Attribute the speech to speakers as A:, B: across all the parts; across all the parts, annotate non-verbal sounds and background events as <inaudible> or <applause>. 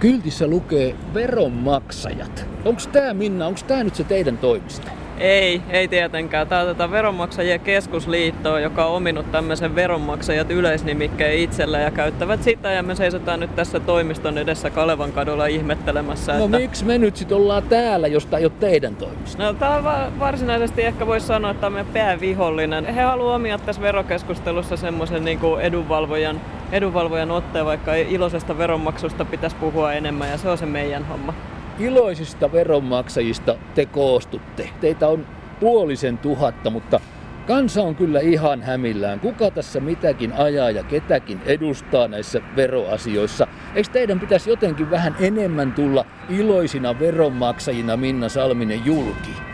A: kyltissä lukee veronmaksajat. Onko tämä Minna, onko tämä nyt se teidän toimisto?
B: Ei, ei tietenkään. Tämä on tätä Veronmaksajien keskusliittoa, joka on ominut tämmöisen veronmaksajat yleisnimikkeen itsellä ja käyttävät sitä. Ja me seisotaan nyt tässä toimiston edessä Kalevan kadulla ihmettelemässä.
A: No
B: että...
A: miksi me nyt sitten ollaan täällä, jos tämä ei ole teidän toimisto?
B: No tämä on va- varsinaisesti ehkä voisi sanoa, että tämä on meidän päävihollinen. He haluavat omia tässä verokeskustelussa semmoisen niin edunvalvojan edunvalvojan otteen, vaikka iloisesta veronmaksusta pitäisi puhua enemmän ja se on se meidän homma
A: iloisista veronmaksajista te koostutte. Teitä on puolisen tuhatta, mutta kansa on kyllä ihan hämillään. Kuka tässä mitäkin ajaa ja ketäkin edustaa näissä veroasioissa? Eikö teidän pitäisi jotenkin vähän enemmän tulla iloisina veronmaksajina Minna Salminen julki?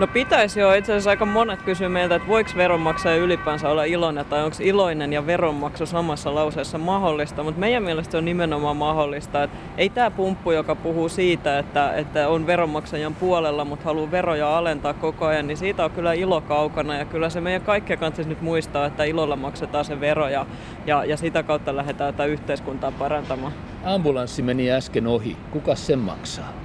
B: No pitäisi jo. Itse asiassa aika monet kysyy meiltä, että voiko veronmaksaja ylipäänsä olla iloinen tai onko iloinen ja veronmaksu samassa lauseessa mahdollista. Mutta meidän mielestä se on nimenomaan mahdollista. Että ei tämä pumppu, joka puhuu siitä, että, että on veronmaksajan puolella, mutta haluaa veroja alentaa koko ajan, niin siitä on kyllä ilo kaukana. Ja kyllä se meidän kaikkien kanssa nyt muistaa, että ilolla maksetaan se vero ja, ja, ja sitä kautta lähdetään tätä yhteiskuntaa parantamaan.
A: Ambulanssi meni äsken ohi. Kuka sen maksaa?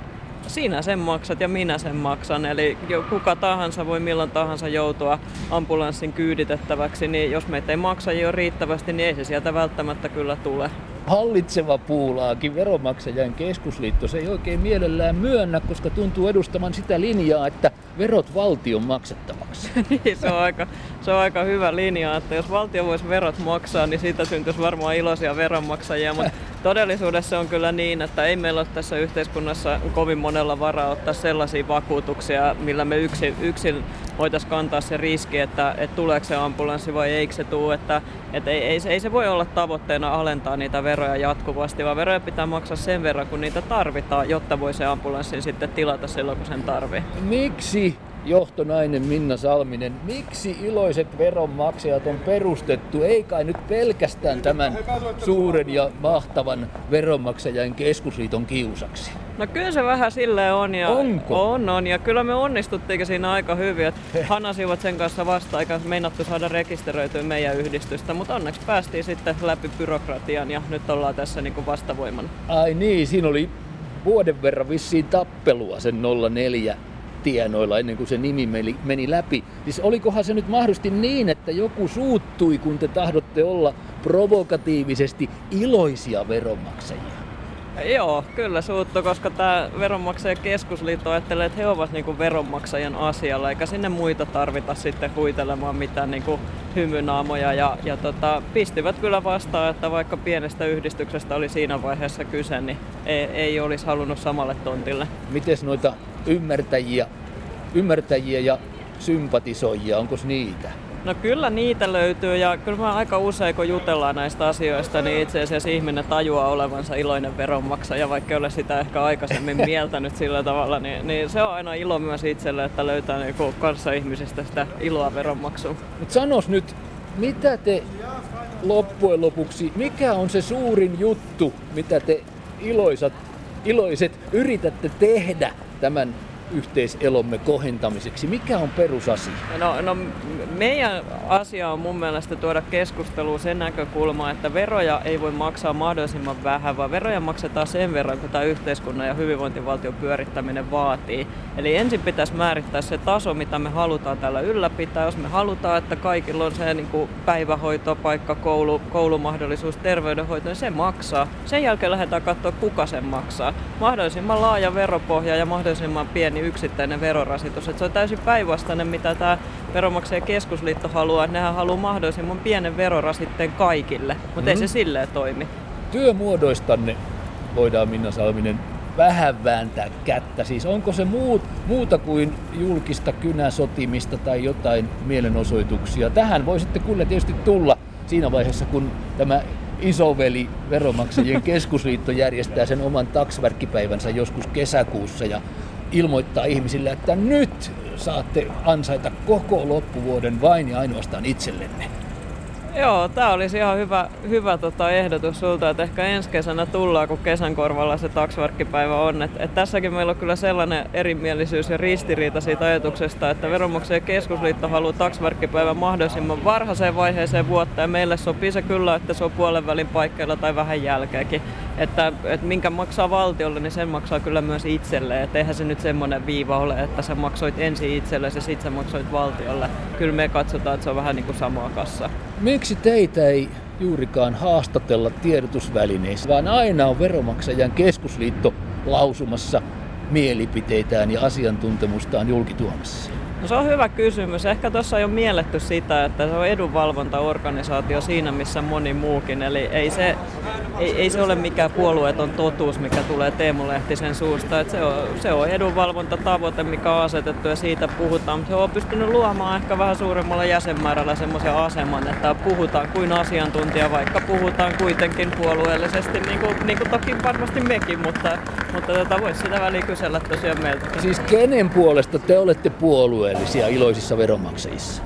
B: Sinä sen maksat ja minä sen maksan. Eli kuka tahansa voi milloin tahansa joutua ambulanssin kyyditettäväksi, niin jos meitä ei maksa jo riittävästi, niin ei se sieltä välttämättä kyllä tule.
A: Hallitseva puulaakin veromaksajan keskusliitto se ei oikein mielellään myönnä, koska tuntuu edustamaan sitä linjaa, että verot valtion maksettavaksi. <laughs>
B: niin, se on, aika, se on aika hyvä linja, että jos valtio voisi verot maksaa, niin siitä syntyisi varmaan iloisia veronmaksajia, mutta <laughs> todellisuudessa on kyllä niin, että ei meillä ole tässä yhteiskunnassa kovin monella varaa ottaa sellaisia vakuutuksia, millä me yksin, yksin voitaisiin kantaa se riski, että, että tuleeko se ambulanssi vai eikö se tule. Että, että ei, ei, ei se voi olla tavoitteena alentaa niitä veroja jatkuvasti, vaan veroja pitää maksaa sen verran, kun niitä tarvitaan, jotta voi se ambulanssin sitten tilata silloin, kun sen tarvii.
A: Miksi johtonainen Minna Salminen, miksi iloiset veronmaksajat on perustettu, ei kai nyt pelkästään tämän suuren ja mahtavan veronmaksajan keskusliiton kiusaksi?
B: No kyllä se vähän silleen on. Ja
A: Onko?
B: On, on. Ja kyllä me onnistuttiin siinä aika hyvin. Että hanasivat sen kanssa vasta eikä meinattu saada rekisteröityä meidän yhdistystä. Mutta onneksi päästiin sitten läpi byrokratian ja nyt ollaan tässä niin kuin vastavoimana.
A: Ai niin, siinä oli vuoden verran vissiin tappelua sen 04 tienoilla ennen kuin se nimi meni, meni läpi. Siis olikohan se nyt mahdollisesti niin, että joku suuttui, kun te tahdotte olla provokatiivisesti iloisia veronmaksajia?
B: Joo, kyllä suuttu, koska tämä veronmaksajan keskusliitto ajattelee, että he ovat niinku veronmaksajan asialla, eikä sinne muita tarvita sitten huitelemaan mitään niinku hymynaamoja. Ja, ja tota, pistivät kyllä vastaan, että vaikka pienestä yhdistyksestä oli siinä vaiheessa kyse, niin ei, ei olisi halunnut samalle tontille.
A: Miten noita ymmärtäjiä, ymmärtäjiä ja sympatisoijia, onko niitä?
B: No kyllä niitä löytyy ja kyllä mä aika usein kun jutellaan näistä asioista, niin itse asiassa ihminen tajuaa olevansa iloinen veronmaksaja, vaikka ei ole sitä ehkä aikaisemmin <laughs> mieltänyt sillä tavalla, niin, niin se on aina ilo myös itselle, että löytää niinku kanssa ihmisistä sitä iloa veronmaksuun.
A: Mutta sanos nyt, mitä te loppujen lopuksi, mikä on se suurin juttu, mitä te iloisat, iloiset yritätte tehdä tämän yhteiselomme kohentamiseksi? Mikä on perusasia?
B: No, no meidän asia on mun mielestä tuoda keskusteluun sen näkökulma, että veroja ei voi maksaa mahdollisimman vähän, vaan veroja maksetaan sen verran, kun tämä yhteiskunnan ja hyvinvointivaltion pyörittäminen vaatii. Eli ensin pitäisi määrittää se taso, mitä me halutaan täällä ylläpitää. Jos me halutaan, että kaikilla on se niin kuin päivähoitopaikka, koulu, koulumahdollisuus, terveydenhoito, niin se maksaa. Sen jälkeen lähdetään katsoa, kuka sen maksaa. Mahdollisimman laaja veropohja ja mahdollisimman pieni yksittäinen verorasitus. Että se on täysin päinvastainen, mitä tämä Veronmaksajien keskusliitto haluaa. Nehän haluaa mahdollisimman pienen verorasitteen kaikille, mutta mm. ei se mm. silleen toimi.
A: Työmuodoistanne voidaan Minna Salminen vähän vääntää kättä. Siis onko se muut, muuta kuin julkista kynäsotimista tai jotain mielenosoituksia? Tähän voisitte kyllä tietysti tulla siinä vaiheessa, kun tämä isoveli Veromaksajien <laughs> keskusliitto järjestää sen oman taksverkkipäivänsä joskus kesäkuussa ja ilmoittaa ihmisille, että nyt saatte ansaita koko loppuvuoden vain ja ainoastaan itsellenne.
B: Joo, tämä olisi ihan hyvä, hyvä tota ehdotus sulta, että ehkä ensi kesänä tullaan, kun kesän korvalla se taksvarkkipäivä on. Et, et tässäkin meillä on kyllä sellainen erimielisyys ja ristiriita siitä ajatuksesta, että Veronmaksajien keskusliitto haluaa taksvarkkipäivän mahdollisimman varhaiseen vaiheeseen vuotta ja meille sopii se kyllä, että se on puolen välin paikkeilla tai vähän jälkeenkin. Että, että minkä maksaa valtiolle, niin sen maksaa kyllä myös itselle. Että eihän se nyt semmoinen viiva ole, että sä maksoit ensin itselle ja sitten sä maksoit valtiolle. Kyllä me katsotaan, että se on vähän niin kuin samaa kassa.
A: Miksi teitä ei juurikaan haastatella tiedotusvälineissä, vaan aina on Veromaksajan keskusliitto lausumassa mielipiteitään ja asiantuntemustaan julkituomassa?
B: No se on hyvä kysymys. Ehkä tuossa on mielletty sitä, että se on edunvalvontaorganisaatio siinä, missä moni muukin. Eli ei se, ei, ei se ole mikään puolueeton totuus, mikä tulee Teemu Lehtisen suusta. Et se, on, se on edunvalvontatavoite, mikä on asetettu ja siitä puhutaan. Mutta he on pystynyt luomaan ehkä vähän suuremmalla jäsenmäärällä semmoisen aseman, että puhutaan kuin asiantuntija, vaikka puhutaan kuitenkin puolueellisesti, niin kuin, niin kuin toki varmasti mekin, mutta, mutta tätä voisi sitä väliin kysellä tosiaan meiltä.
A: Siis kenen puolesta te olette puolue? Alueellisia iloisissa veronmaksajissa?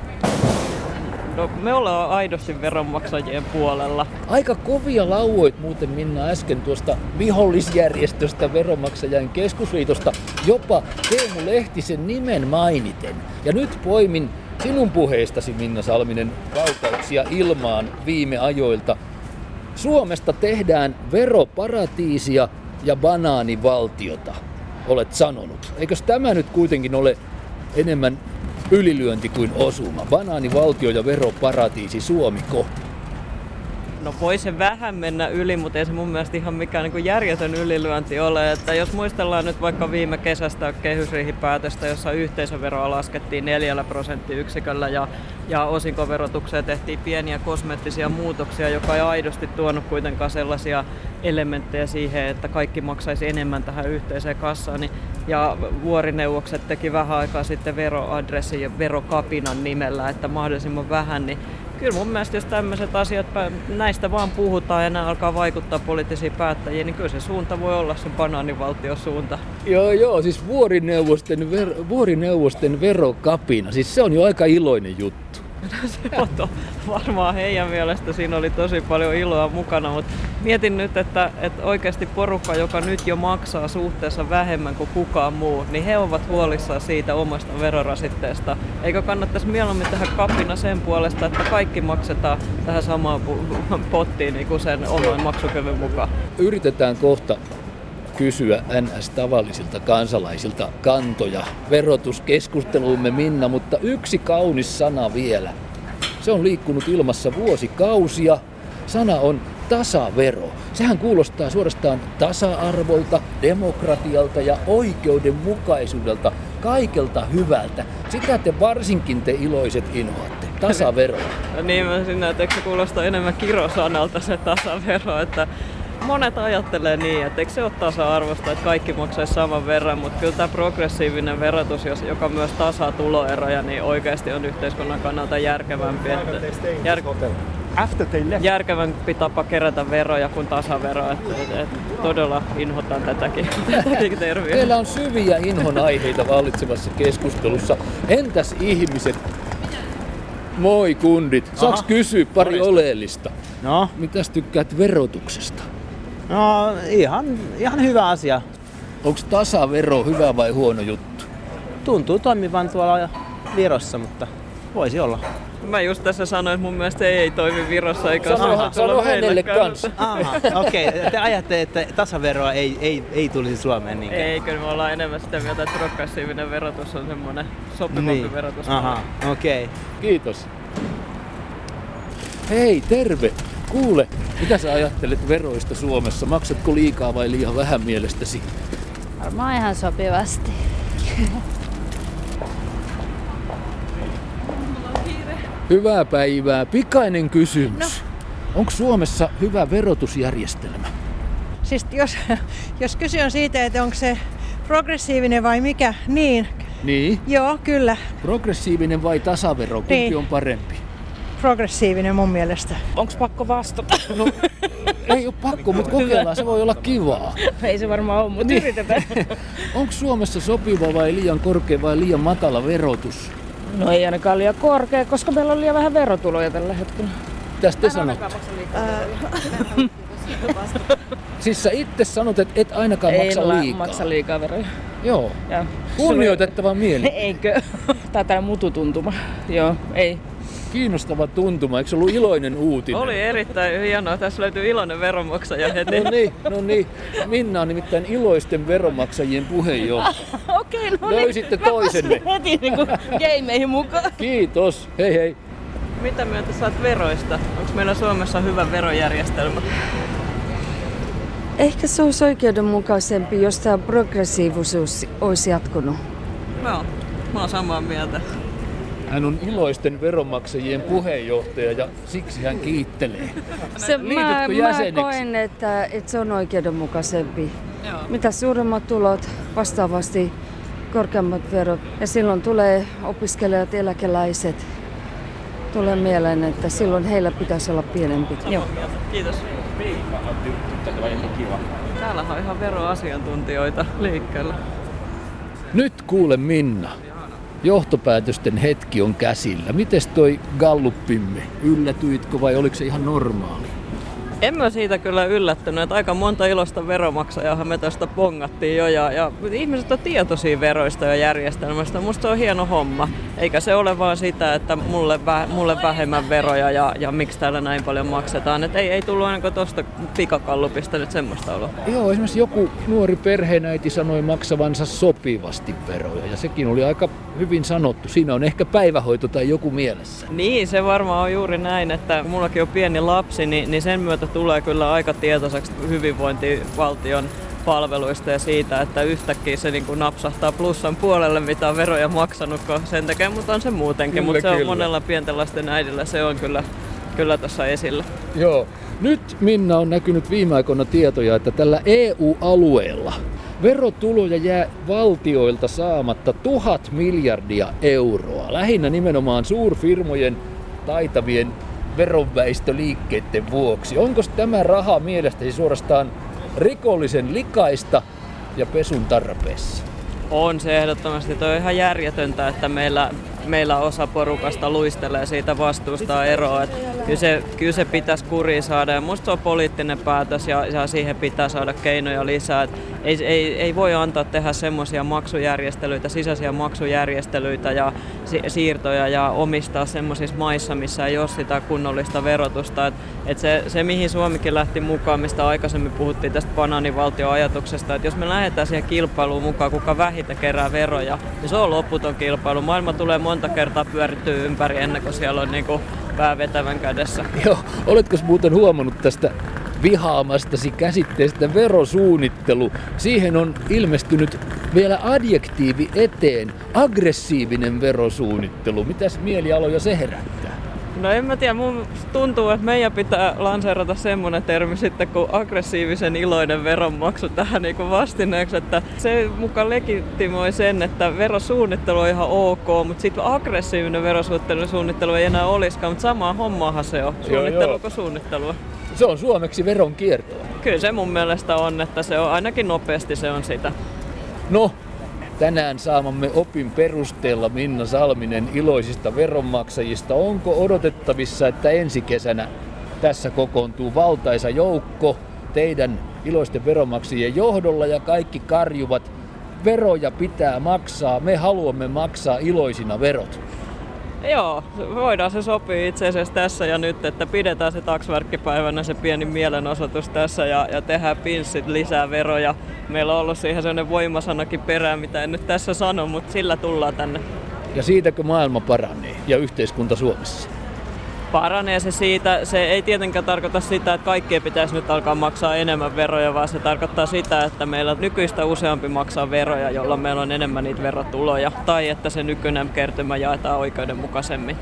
B: No, me ollaan aidosti veronmaksajien puolella.
A: Aika kovia lauoit muuten Minna äsken tuosta vihollisjärjestöstä Veronmaksajan keskusliitosta, jopa Teemu Lehtisen nimen mainiten. Ja nyt poimin sinun puheestasi Minna Salminen kaukauksia ilmaan viime ajoilta. Suomesta tehdään veroparatiisia ja banaanivaltiota, olet sanonut. Eikös tämä nyt kuitenkin ole enemmän ylilyönti kuin osuma. Banaanivaltio ja veroparatiisi Suomiko.
B: No voi se vähän mennä yli, mutta ei se mun mielestä ihan mikään niin järjetön ylilyönti ole. Että jos muistellaan nyt vaikka viime kesästä kehysriihipäätöstä, jossa yhteisöveroa laskettiin neljällä prosenttiyksiköllä ja, ja osinkoverotukseen tehtiin pieniä kosmeettisia muutoksia, joka ei aidosti tuonut kuitenkaan sellaisia elementtejä siihen, että kaikki maksaisi enemmän tähän yhteiseen kassaan. Niin, ja vuorineuvokset teki vähän aikaa sitten veroadressin ja verokapinan nimellä, että mahdollisimman vähän, niin kyllä mun mielestä jos tämmöiset asiat, näistä vaan puhutaan ja nämä alkaa vaikuttaa poliittisiin päättäjiin, niin kyllä se suunta voi olla se banaanivaltiosuunta.
A: Joo, joo, siis vuorineuvosten, ver, vuorineuvosten verokapina, siis se on jo aika iloinen juttu. <laughs>
B: se on varmaan heidän mielestä siinä oli tosi paljon iloa mukana, mutta mietin nyt, että, että oikeasti porukka, joka nyt jo maksaa suhteessa vähemmän kuin kukaan muu, niin he ovat huolissaan siitä omasta verorasitteesta. Eikö kannattaisi mieluummin tehdä kapina sen puolesta, että kaikki maksetaan tähän samaan <laughs> pottiin niin kuin sen oman maksukyvyn mukaan?
A: Yritetään kohta kysyä NS-tavallisilta kansalaisilta kantoja verotuskeskusteluumme Minna, mutta yksi kaunis sana vielä. Se on liikkunut ilmassa vuosikausia. Sana on tasavero. Sehän kuulostaa suorastaan tasa-arvolta, demokratialta ja oikeudenmukaisuudelta, kaikelta hyvältä. Sitä te varsinkin te iloiset inhoatte. Tasavero. <laughs>
B: niin mä sinä, että se kuulostaa enemmän kirosanalta se tasavero, että monet ajattelee niin, että eikö se ole tasa-arvosta, että kaikki maksaisi saman verran, mutta kyllä tämä progressiivinen verotus, joka myös tasaa tuloeroja, niin oikeasti on yhteiskunnan kannalta järkevämpi. Että jär... järkevämpi tapa kerätä veroja kuin tasavero. Että, että, että todella inhotan tätäkin, <laughs> tätäkin terviä.
A: Teillä on syviä inhon aiheita vallitsevassa keskustelussa. Entäs ihmiset? Moi kundit. Saaks kysyä pari Morista. oleellista? No? Mitäs tykkäät verotuksesta?
C: No ihan, ihan hyvä asia.
A: Onko tasavero hyvä vai huono juttu?
C: Tuntuu toimivan tuolla Virossa, mutta voisi olla.
B: Mä just tässä sanoin, että mun mielestä ei, ei toimi Virossa eikä
A: sano, sano hänelle kanssa.
C: Okei, okay. te ajatte, että tasaveroa ei, ei, ei tulisi Suomeen niinkään?
B: Ei, kyllä me ollaan enemmän sitä mieltä, että progressiivinen verotus on semmoinen sopivampi niin. verotus.
C: Aha, okei. Okay.
A: Kiitos. Hei, terve! Kuule, mitä sä ajattelet veroista Suomessa? Maksatko liikaa vai liian vähän mielestäsi?
D: Varmaan ihan sopivasti.
A: Hyvää päivää. Pikainen kysymys. No. Onko Suomessa hyvä verotusjärjestelmä?
E: Siis jos, jos kyse on siitä, että onko se progressiivinen vai mikä, niin.
A: Niin?
E: Joo, kyllä.
A: Progressiivinen vai tasavero, kumpi niin. on parempi?
E: Progressiivinen mun mielestä.
F: Onko pakko vastata?
A: No, ei ole pakko, mutta kokeillaan, se voi olla kivaa.
F: Ei se varmaan ole, mutta niin. yritetään.
A: Onko Suomessa sopiva vai liian korkea vai liian matala verotus?
F: No ei ainakaan liian korkea, koska meillä on liian vähän verotuloja tällä hetkellä.
A: Mitä te sanotte? siis sä itse sanot, että et ainakaan
F: ei
A: maksa liikaa.
F: maksa liikaa veroja.
A: Joo. Ja. Kunnioitettava mieli.
F: Eikö? Tää on mututuntuma. Joo, ei.
A: Kiinnostava tuntuma. Eikö se ollut iloinen uutinen?
B: Oli erittäin hienoa. Tässä löytyy iloinen veronmaksaja heti.
A: No niin, no niin. Minna on nimittäin iloisten veronmaksajien puheenjohtaja. <laughs>
G: Okei, no
A: Löysitte
G: niin. Mä
A: toisenne.
G: pääsin heti niinku gameihin mukaan.
A: Kiitos. Hei hei.
B: Mitä mieltä saat veroista? Onko meillä Suomessa hyvä verojärjestelmä?
H: Ehkä se olisi oikeudenmukaisempi, jos tämä progressiivisuus olisi jatkunut.
B: Joo, mä oon samaa mieltä.
A: Hän on iloisten veronmaksajien puheenjohtaja ja siksi hän kiittelee.
H: Se, mä, mä koen, että, että se on oikeudenmukaisempi.
B: Joo.
H: Mitä suuremmat tulot, vastaavasti korkeammat verot. Ja silloin tulee opiskelijat, eläkeläiset. Tulee mieleen, että silloin heillä pitäisi olla pienempi.
B: Joo. Kiitos. Täällä on ihan veroasiantuntijoita liikkeellä.
A: Nyt kuule Minna. Johtopäätösten hetki on käsillä. Mites toi galluppimme? Yllätyitkö vai oliko se ihan normaali?
B: En mä siitä kyllä yllättynyt, että aika monta ilosta veromaksajaa me tästä pongattiin jo ja, ja ihmiset on tietoisia veroista ja järjestelmästä. Musta se on hieno homma. Eikä se ole vaan sitä, että mulle, vä, mulle vähemmän veroja ja, ja miksi täällä näin paljon maksetaan. Et ei, ei tullut ainakaan tuosta pikakallupista nyt semmoista oloa.
A: Joo, esimerkiksi joku nuori perheenäiti sanoi maksavansa sopivasti veroja ja sekin oli aika hyvin sanottu. Siinä on ehkä päivähoito tai joku mielessä.
B: Niin, se varmaan on juuri näin, että mullakin on pieni lapsi, niin, niin sen myötä tulee kyllä aika tietoiseksi hyvinvointivaltion palveluista ja siitä, että yhtäkkiä se niin kuin napsahtaa plussan puolelle, mitä on veroja maksanut, kun sen tekee, mutta on se muutenkin. Mutta se on
A: kyllä.
B: monella pienten lasten äidillä, se on kyllä, kyllä tuossa esillä.
A: Joo. Nyt Minna on näkynyt viime aikoina tietoja, että tällä EU-alueella verotuloja jää valtioilta saamatta tuhat miljardia euroa. Lähinnä nimenomaan suurfirmojen taitavien veronväistöliikkeiden vuoksi. Onko tämä raha mielestäsi suorastaan rikollisen likaista ja pesun tarpeessa?
B: On se ehdottomasti. Toi on ihan järjetöntä, että meillä, meillä osa porukasta luistelee siitä vastuusta eroa. Et kyllä, se, kyllä se pitäisi kuriin saada ja musta se on poliittinen päätös ja, ja siihen pitää saada keinoja lisää. Et ei, ei, ei voi antaa tehdä semmoisia maksujärjestelyitä, sisäisiä maksujärjestelyitä ja si- siirtoja ja omistaa semmoisissa maissa, missä ei ole sitä kunnollista verotusta. Et, et se, se, mihin Suomikin lähti mukaan, mistä aikaisemmin puhuttiin tästä banaanivaltioajatuksesta, että jos me lähdetään siihen kilpailuun mukaan, kuka vähiten kerää veroja, niin se on loputon kilpailu. Maailma tulee monta kertaa pyörittyä ympäri ennen kuin siellä on niinku pää vetävän kädessä. <laughs>
A: Joo, oletko muuten huomannut tästä vihaamastasi käsitteestä verosuunnittelu? Siihen on ilmestynyt vielä adjektiivi eteen, aggressiivinen verosuunnittelu. Mitäs mielialoja se herättää?
B: No en mä tiedä, mun tuntuu, että meidän pitää lanseerata semmonen termi sitten kuin aggressiivisen iloinen veronmaksu tähän niin kuin vastineeksi, että se mukaan legitimoi sen, että verosuunnittelu on ihan ok, mutta sitten aggressiivinen verosuunnittelu ei enää olisikaan, mutta samaa hommaahan se on, suunnittelu
A: joo.
B: kuin suunnittelua.
A: Se on suomeksi veronkiertoa.
B: Kyllä se mun mielestä on, että se on ainakin nopeasti se on sitä.
A: No, tänään saamamme opin perusteella Minna Salminen iloisista veronmaksajista. Onko odotettavissa, että ensi kesänä tässä kokoontuu valtaisa joukko teidän iloisten veronmaksajien johdolla ja kaikki karjuvat veroja pitää maksaa, me haluamme maksaa iloisina verot.
B: Joo, voidaan se sopii itse asiassa tässä ja nyt, että pidetään se taksverkkipäivänä se pieni mielenosoitus tässä ja, ja tehdään pinssit lisää veroja. Meillä on ollut siihen sellainen voimasanakin perään, mitä en nyt tässä sano, mutta sillä tullaan tänne.
A: Ja siitäkö maailma paranee ja yhteiskunta Suomessa?
B: Paranee se siitä, se ei tietenkään tarkoita sitä, että kaikkien pitäisi nyt alkaa maksaa enemmän veroja, vaan se tarkoittaa sitä, että meillä nykyistä useampi maksaa veroja, jolloin meillä on enemmän niitä verotuloja, tai että se nykyinen kertymä jaetaan oikeudenmukaisemmin.